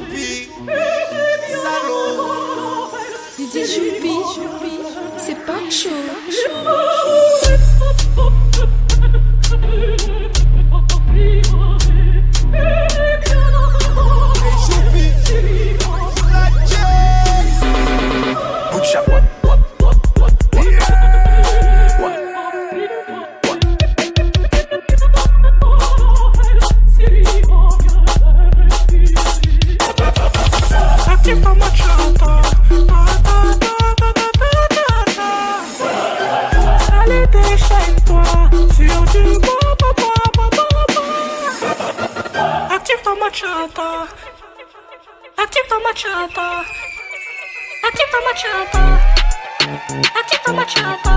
Choupi, salaud. Didier c'est pas chaud. bachata. Active the bachata. Active the bachata.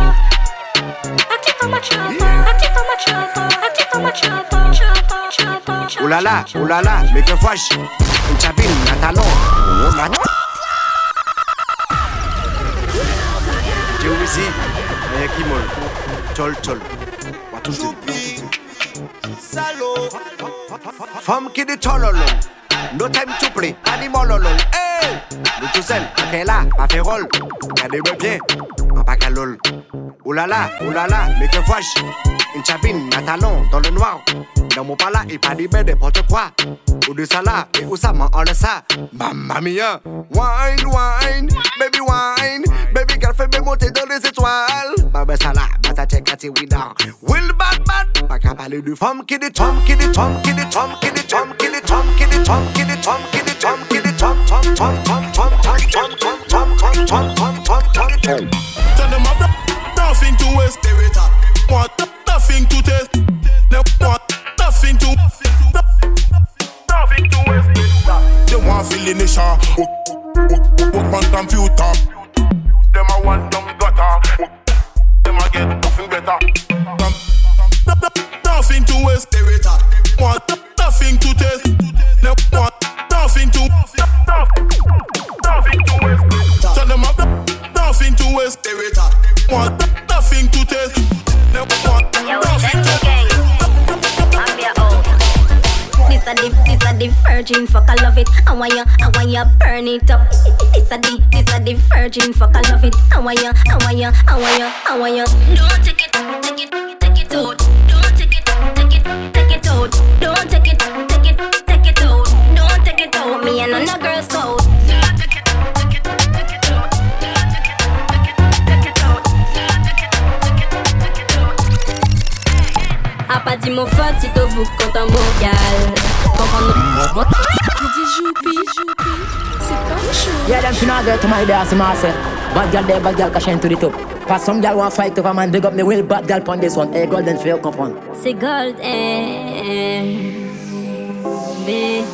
Active the bachata. Active the bachata. Active the bachata. Chata, chata, oh chata. Oh là là, mais que vois-je? Une chabine, un talon. Tol Femme qui dit tololo. No time to play, animal lolol. Hey! Le tout seul, ok là, fait rôle. Y'a des bien, en qu'à lol. Oulala, oulala, mais que vois-je Une chabine, un talon, dans le noir. Dans mon pala, il pas mais n'importe quoi. Ou de ça là, et où ça m'en ça. Mamma mia. Wine, wine, baby wine. Baby girl fais me monter dans les étoiles Baba ça là, bah ça check out winner Will Batman Pas qu'à parler de femme qui des tom, qui des tom, qui des tom, qui des tom, qui des tom, qui des tom, qui des tom, qui des tom, qui des tom, tom, tom, tom, tom, tom, tom, tom, tom, tom, tom, tom, tom, tom Tell them I've nothing to waste Want nothing to taste Want nothing to Nothing to waste They want feeling the shot Work on computer virgin fuck I love it. I want ya, I want ya, burn it up. This a the, this a the virgin fuck I love it. I want ya, I want ya, I want ya, I want ya. Don't take it, To my say. Bad girl there, bad girl the top. Some girl want fight over man, big up me will bad girl pon this one. Hey, golden fail comprendre. C'est gold and B.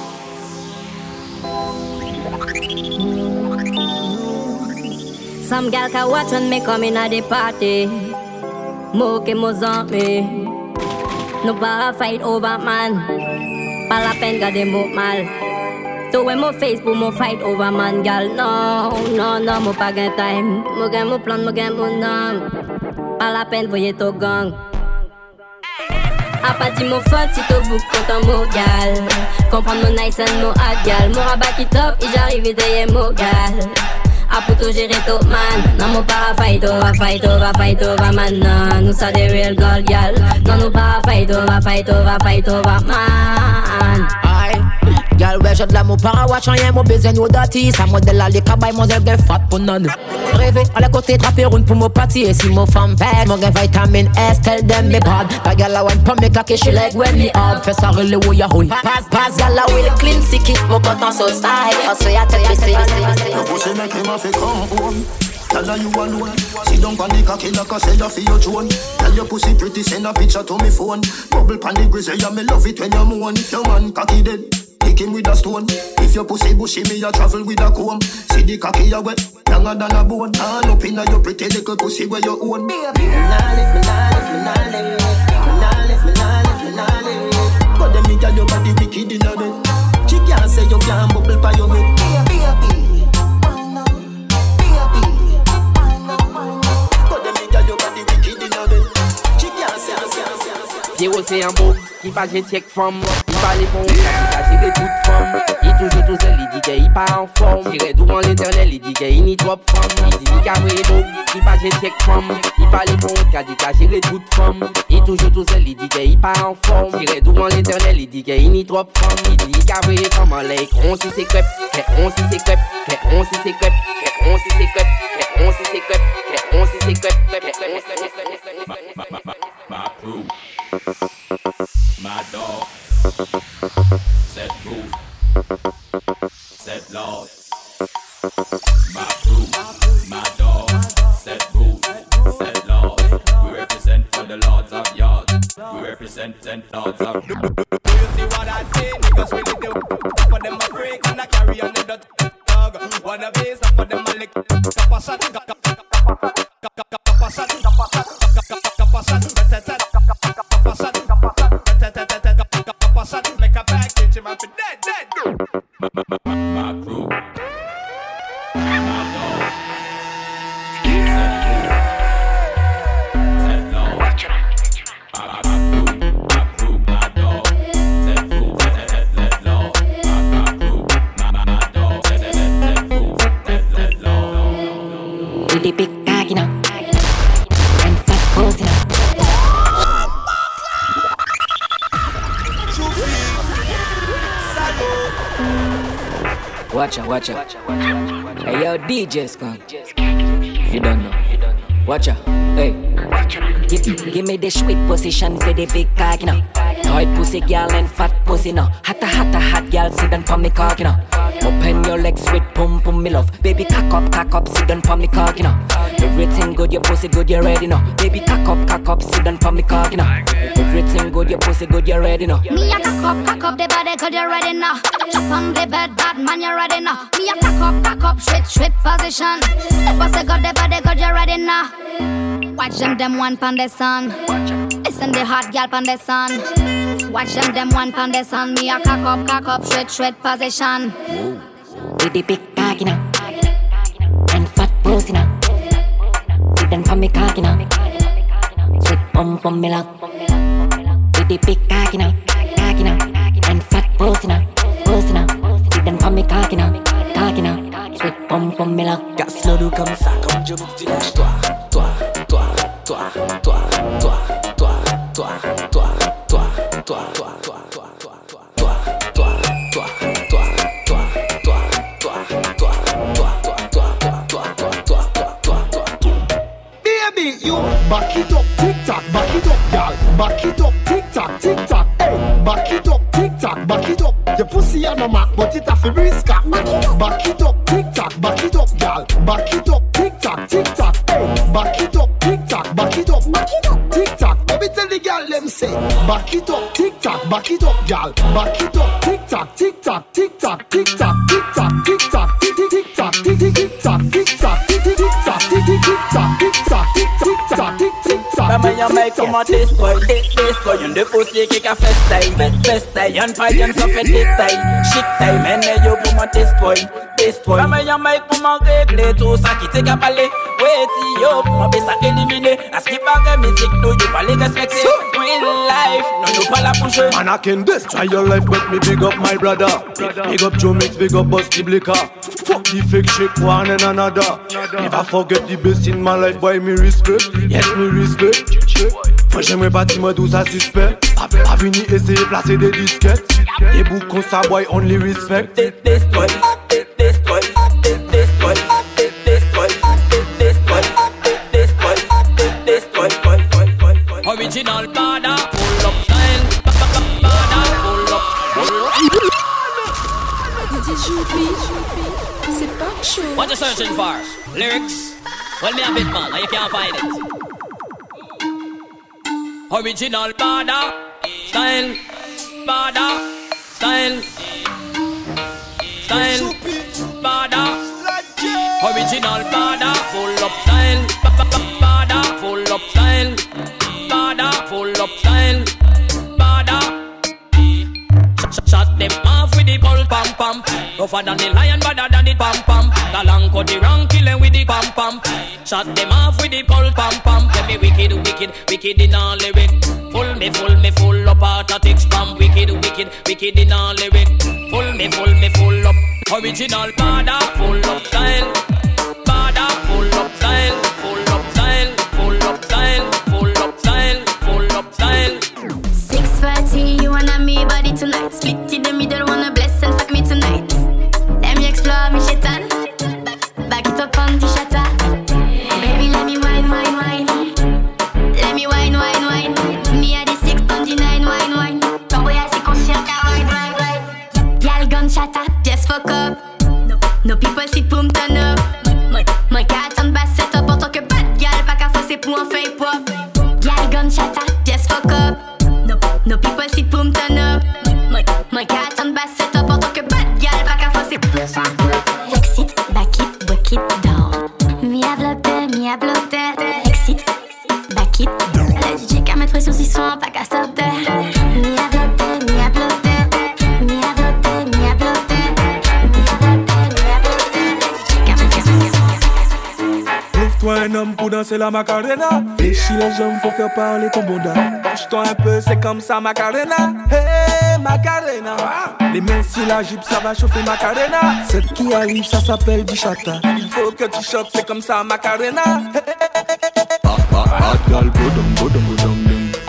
Some gal can watch when me come in at the party. Mo que mo me. No para fight over man. Pas la peine garder mo mal. To when mo face pour mo fight over man gal. No, no, no, mo pas gain time. Mo gain mo plan, mo gain mo nom. Pas la peine voyez to gang. A pas dit mon faute si t'au bout content mon gal Comprendre mon nice and mon hard gal Mon rabat qui top et j'arrive et mon gal A pour tout gérer tout man Non mon para fight over fight over fight over man Non nous ça des real gold gal Non nous para fight over fight over fight over man Gal wè jèd la mou para wè chanyen mou bezen yo dati Sa model la li kabay mou zèl gen fat pou nan Reve ale kote drape roun pou mou party. E si mou fam vek mou gen vitamin S Tell them me bad Pa gal la wè pa me kake she leg wè mi ad Fè sa rele wè ya hoy Pas pas gal la wè le clean siki Mou kontan so style Oso ya tek besi Yo pose mek e ma fe kon Tell her you alone. She dunk on the cocky like I said, I your drone. Tell your pussy pretty, send a picture to me phone. Bubble panic, grizzly, yeah, me love it when you moan. If your man cocky dead, kick him with a stone. If your pussy bushy, me a travel with a comb. See the cocky a wet, younger than a bone. Turn up inna your pretty little pussy where you own. Baby, me nah live, me nah live, me nah live. Me nah live, me nah live, me nah live. But them me gal your body wicked inna bed. She can't say you can't bubble pa your head. But them me gal your body wicked inna bed. She can't say, un beau qui pas j'ai check from Il parle bon, il a toute forme Il toujours tout seul, il dit qu'il pas en forme J'irai devant l'éternel, il dit qu'il n'y trop femme Il dit qu'il a beau, qui pas j'ai check from Il parle bon, il dit qu'il a toute forme Il toujours tout seul, il dit qu'il pas en forme J'irai devant l'éternel, il dit qu'il n'y trop femme Il dit qu'il a brillé comme un lake On si c'est crêpes, on si c'est on si c'est on si c'est on si c'est on si c'est crêpes, my crew, watch out. Hey yo, DJ Skunk. You don't know. Watch out. Hey. Give, give me the sweet position for the big cock, you know. Tight pussy girl and fat pussy, no. Hotta, hotta, hot girl, sit down for me cock, you know. Open your legs, sweet pum pum, me love. Baby, cock up, cock up, sit down for me cock, you know. Everything good, your pussy good, you ready, now. Baby, cock up, cock up, sit down for me cock, you know. Everything good, your pussy good, you ready, no. Me a cock up, cock up, the body good, you ready, no. Chop on the bed, bad man, you ready, now. Me a cock up, cock up, straight, straight position. The pussy good, the body good, you ready, now. Watch them, them one pon the sun. Listen the hot gal pon the sun. Watch them, them one pound the sun. Me a cock up, cock up, shred, shred position. Baby big cocky now, and fat pussy now. Sit them from me cocky now, sweet bum bum me love. Baby big cocky now, cocky now, and fat pussy now, pussy now. Sit them from me cocky now. sweet bum bum me love. Casse le loup comme ça quand je vous dis lâche-toi. The girl them say, back it up, tick tock, back it up, y'all. Back it up, tick tock, tick tock, tick tock, tick tock, tick tock, tick tock, tick tick tick tock, tick tick tick tock, tick tock, tick tick tick tock, tick tick tick tock, tick tock, tick tick tock, tick tick tock. Maman y'a mec comment t'es spoil, t'es spoil, y'en de pussy qui a fait style, fait style, y'en pas y'en ça fait des tailles, shit taille, men yo pour moi t'es spoil, waist one. Kama yon mic pou man regle Tou sa ki te yo pou man be sa elimine mizik nou respekte Real life nou Man a ken destroy your life but me big up my brother. Big up Joe Mix, big up Busty Blicker Fuck the fake shit one and another. Never forget the best in my life boy me respect. Yes me respect. Fè jèmè bati mè dou sa suspect. A vini eseye plase de disket De bou kon sa boy only respect. This boy Original bada, full up style, bada, full up, up. DJ Joupi, c'est pas chaud. What you searching for? Lyrics? Well, me have it, man, and you can't find it. Original bada, style, bada, style, style, bada. Original bada, full up style, bada, full up style, bada, full up style, bada. Shot them off with the bull pam pam. Tougher than the lion, badder than the pam pam. The long cut the rank killing with the pam pam. Shut them off with the pole pam pam. Let me wicked, wicked, wicked in all lyric. Full me, full me, full up automatics spam. Wicked, wicked, wicked in all lyric. Full me, full me, full up. Original bada, full up the middle, wanna bless and fuck me tonight. Let me explore me shaitan. Back it up on the shatter. Un homme pour danser la macarena. Fléchis les jambes, faut faire parler ton bonda. Penche-toi un peu, c'est comme ça, macarena. Hey, macarena. Les mains sur la jupe, ça va chauffer macarena. Celle qui arrive, ça s'appelle Bichata. Il faut que tu choques, c'est comme ça, macarena. Hot girl, bottom,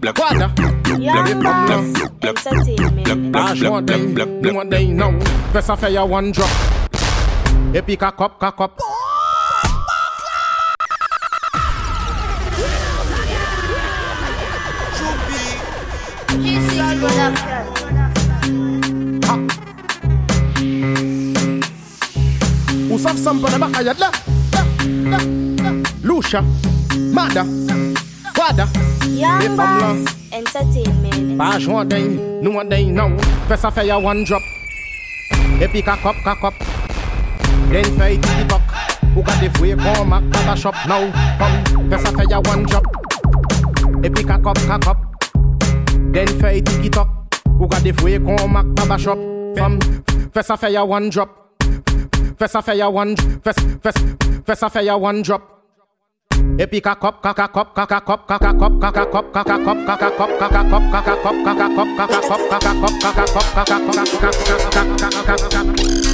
What? Lash one day, do one day now. Press a fire one drop. Epic a cup, cock up. Usaf sambana bakayadla Lucia Mada Wada Young Boss Entertainment. Pas joint day, nous one day now. Fais ça fait ya one drop. Et puis cock up, cock up. Then fait TikTok. Ou gade fouye kon mak baba shop now. Come, fais ça fait ya one drop. Et puis cock up, cock up. Then fait TikTok. Ou gade fouye kon mak baba shop. Femme, fais ça fait ya one drop. Fais ça fait ya one, fais, fais, fais ça fait ya one drop. Et puis kakop, kakakop, kakakop, kakakop, kakakop, kakakop, kakakop, kakakop, kakakop, kakakop, kakakop, kakakop, kakakop, kakakop, kakakop, Back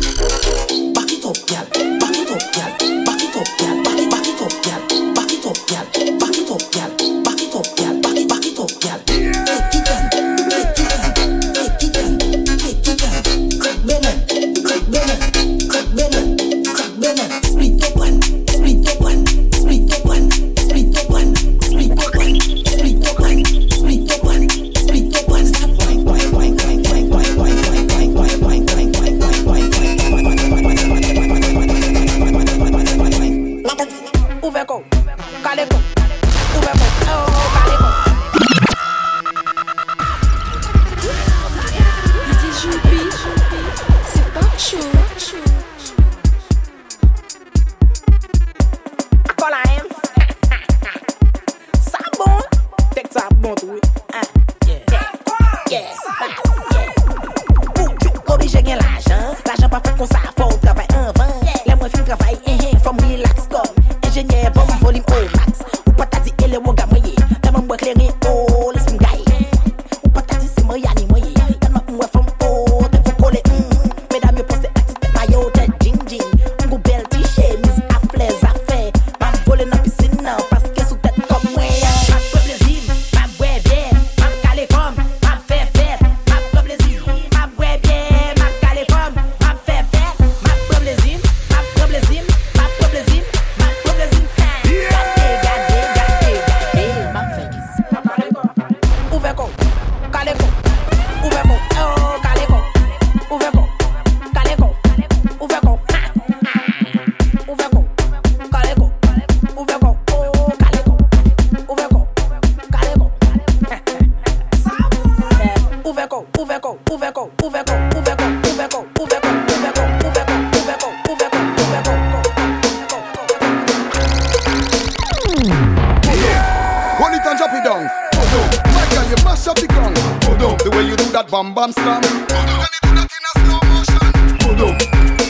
The way you do that bam bam slam. Can you do that in a slow motion? Put Voodoo.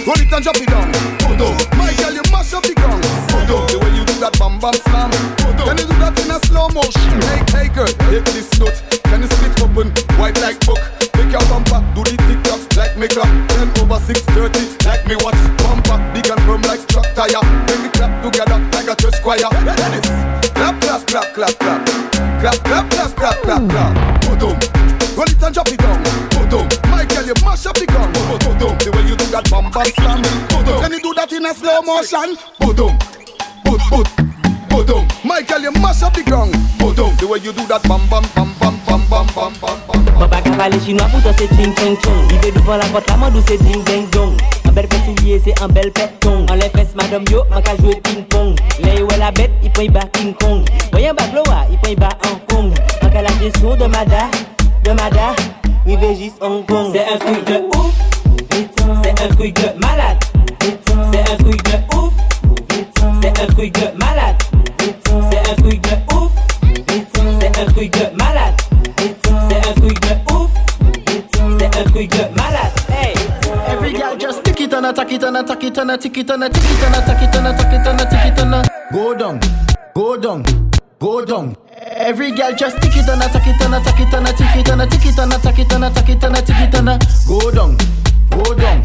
Roll it and drop it down. Voodoo. My girl, you mash up the ground. Voodoo. The way you do that bam bam slam. Voodoo. Can you do that in a slow motion? Hey, hey girl, take this note. Can you split open? White like book. Make your bumper. Do the tick tock like me clap. Ten over six thirty like me watch. Bumper big and firm like truck tire. Make me clap together like a church choir. Dennis, clap clap clap clap clap. Clap clap clap clap clap clap. Boom and drop it down. Boom, my girl, you mash up the ground. Boom, the way you do that bum bum slam. Boom, can you do that in a slow motion? Boom, boom, boom. Boom, my girl, you mash up the ground. Boom, the way you do that bum bum bum bum bum bum bum bum. Papa ka pale chinois pou danse ting ting chong I ve devan la porte la mandou se ding ding dong An bel soulier se an bel pet tong An le fes madame yo man ka jwe ping pong Le yo la bête, il pon y ba King Kong Voyen ba gloa, il pon y ba Hong Kong Man ka la gestion de mada, de mada ve jis Hong Kong C'est un truc de ouf C'est un truc de malade C'est un truc de ouf C'est un truc de malade C'est un truc de ouf C'est un truc de malade C'est un truc de ouf C'est un truc de malade Hey Every girl just tick it and attack it and attack it and a tick it and a tick it and attack it and attack it and a tick it and a go down, go down, go down. Every girl just tick it and attack it and attack it and a tick it and a tick it and attack it and attack it and a tick it and a go down, go down,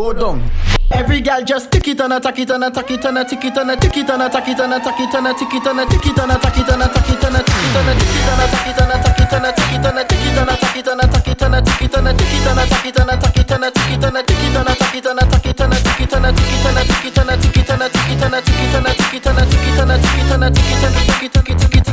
go down. Every girl just tick it and attack it and attack it and a tick it and a tick it and attack it and attack it and a tick it and a tick it and attack it and attack it and a tick it and a tick it and attack it and attack it and a tick it and a tick it and attack it and attack it and a tick it and a tick it and attack it and attack it and a tick it and a tick it and attack it and attack it and a tick it and a tick it and a tick it and a tick it and a tick it and a tick it and a tick it and a tick it and a tick it and a tick it and a tick it tick it tick it tick it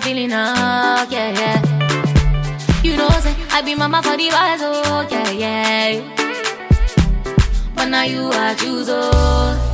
I'm feeling now, yeah, yeah. You know, say I be mama for the boys, oh, yeah, yeah. But now you I choose, oh,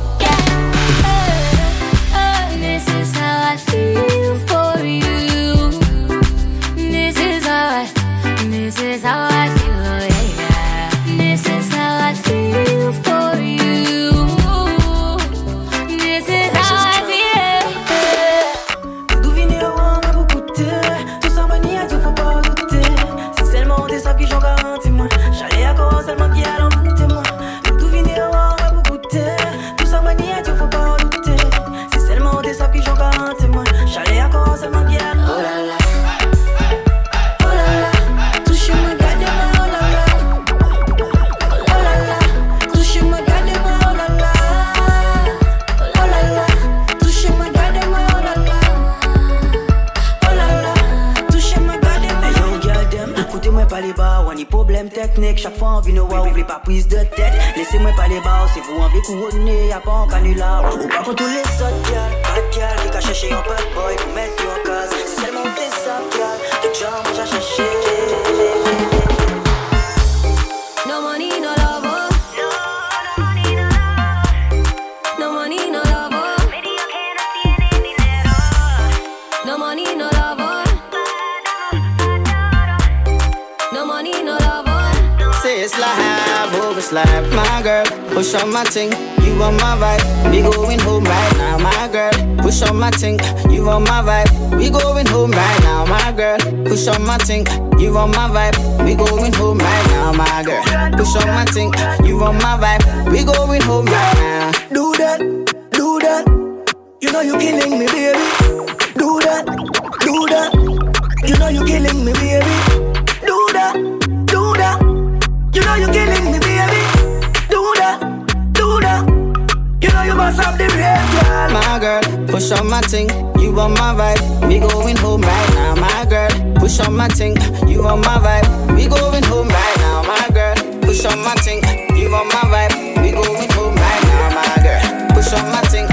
Ou ne a pa an kanula Ou pa kon tou les ot gyal Pat gyal, li ka chèche yon pat boy Pou met yon kaz Se selman te sap gyal Te jan mwen ja chèche No money, no love It's like, oh, it's like my girl Push on my ting, you on my vibe. We going home right now, my girl. Push on my ting, you on my vibe. We going home right now, my girl. Push on my ting, you on my vibe. We going home right now, my girl. Push on my ting, you on my vibe. We going home right now. Do that, do that. You know you killing me, baby. Do that, do that. You know you killing me, baby. Push on my ting, you on my vibe. We going home right now, my girl. Push on my ting, you on my vibe. We going home right now, my girl. Push on my ting, you on my vibe. We going home right now, my girl. Push on my ting.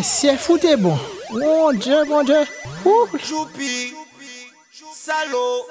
mesye foute bon. Mon dieu, mon dieu. Ouh. Joupi, salo.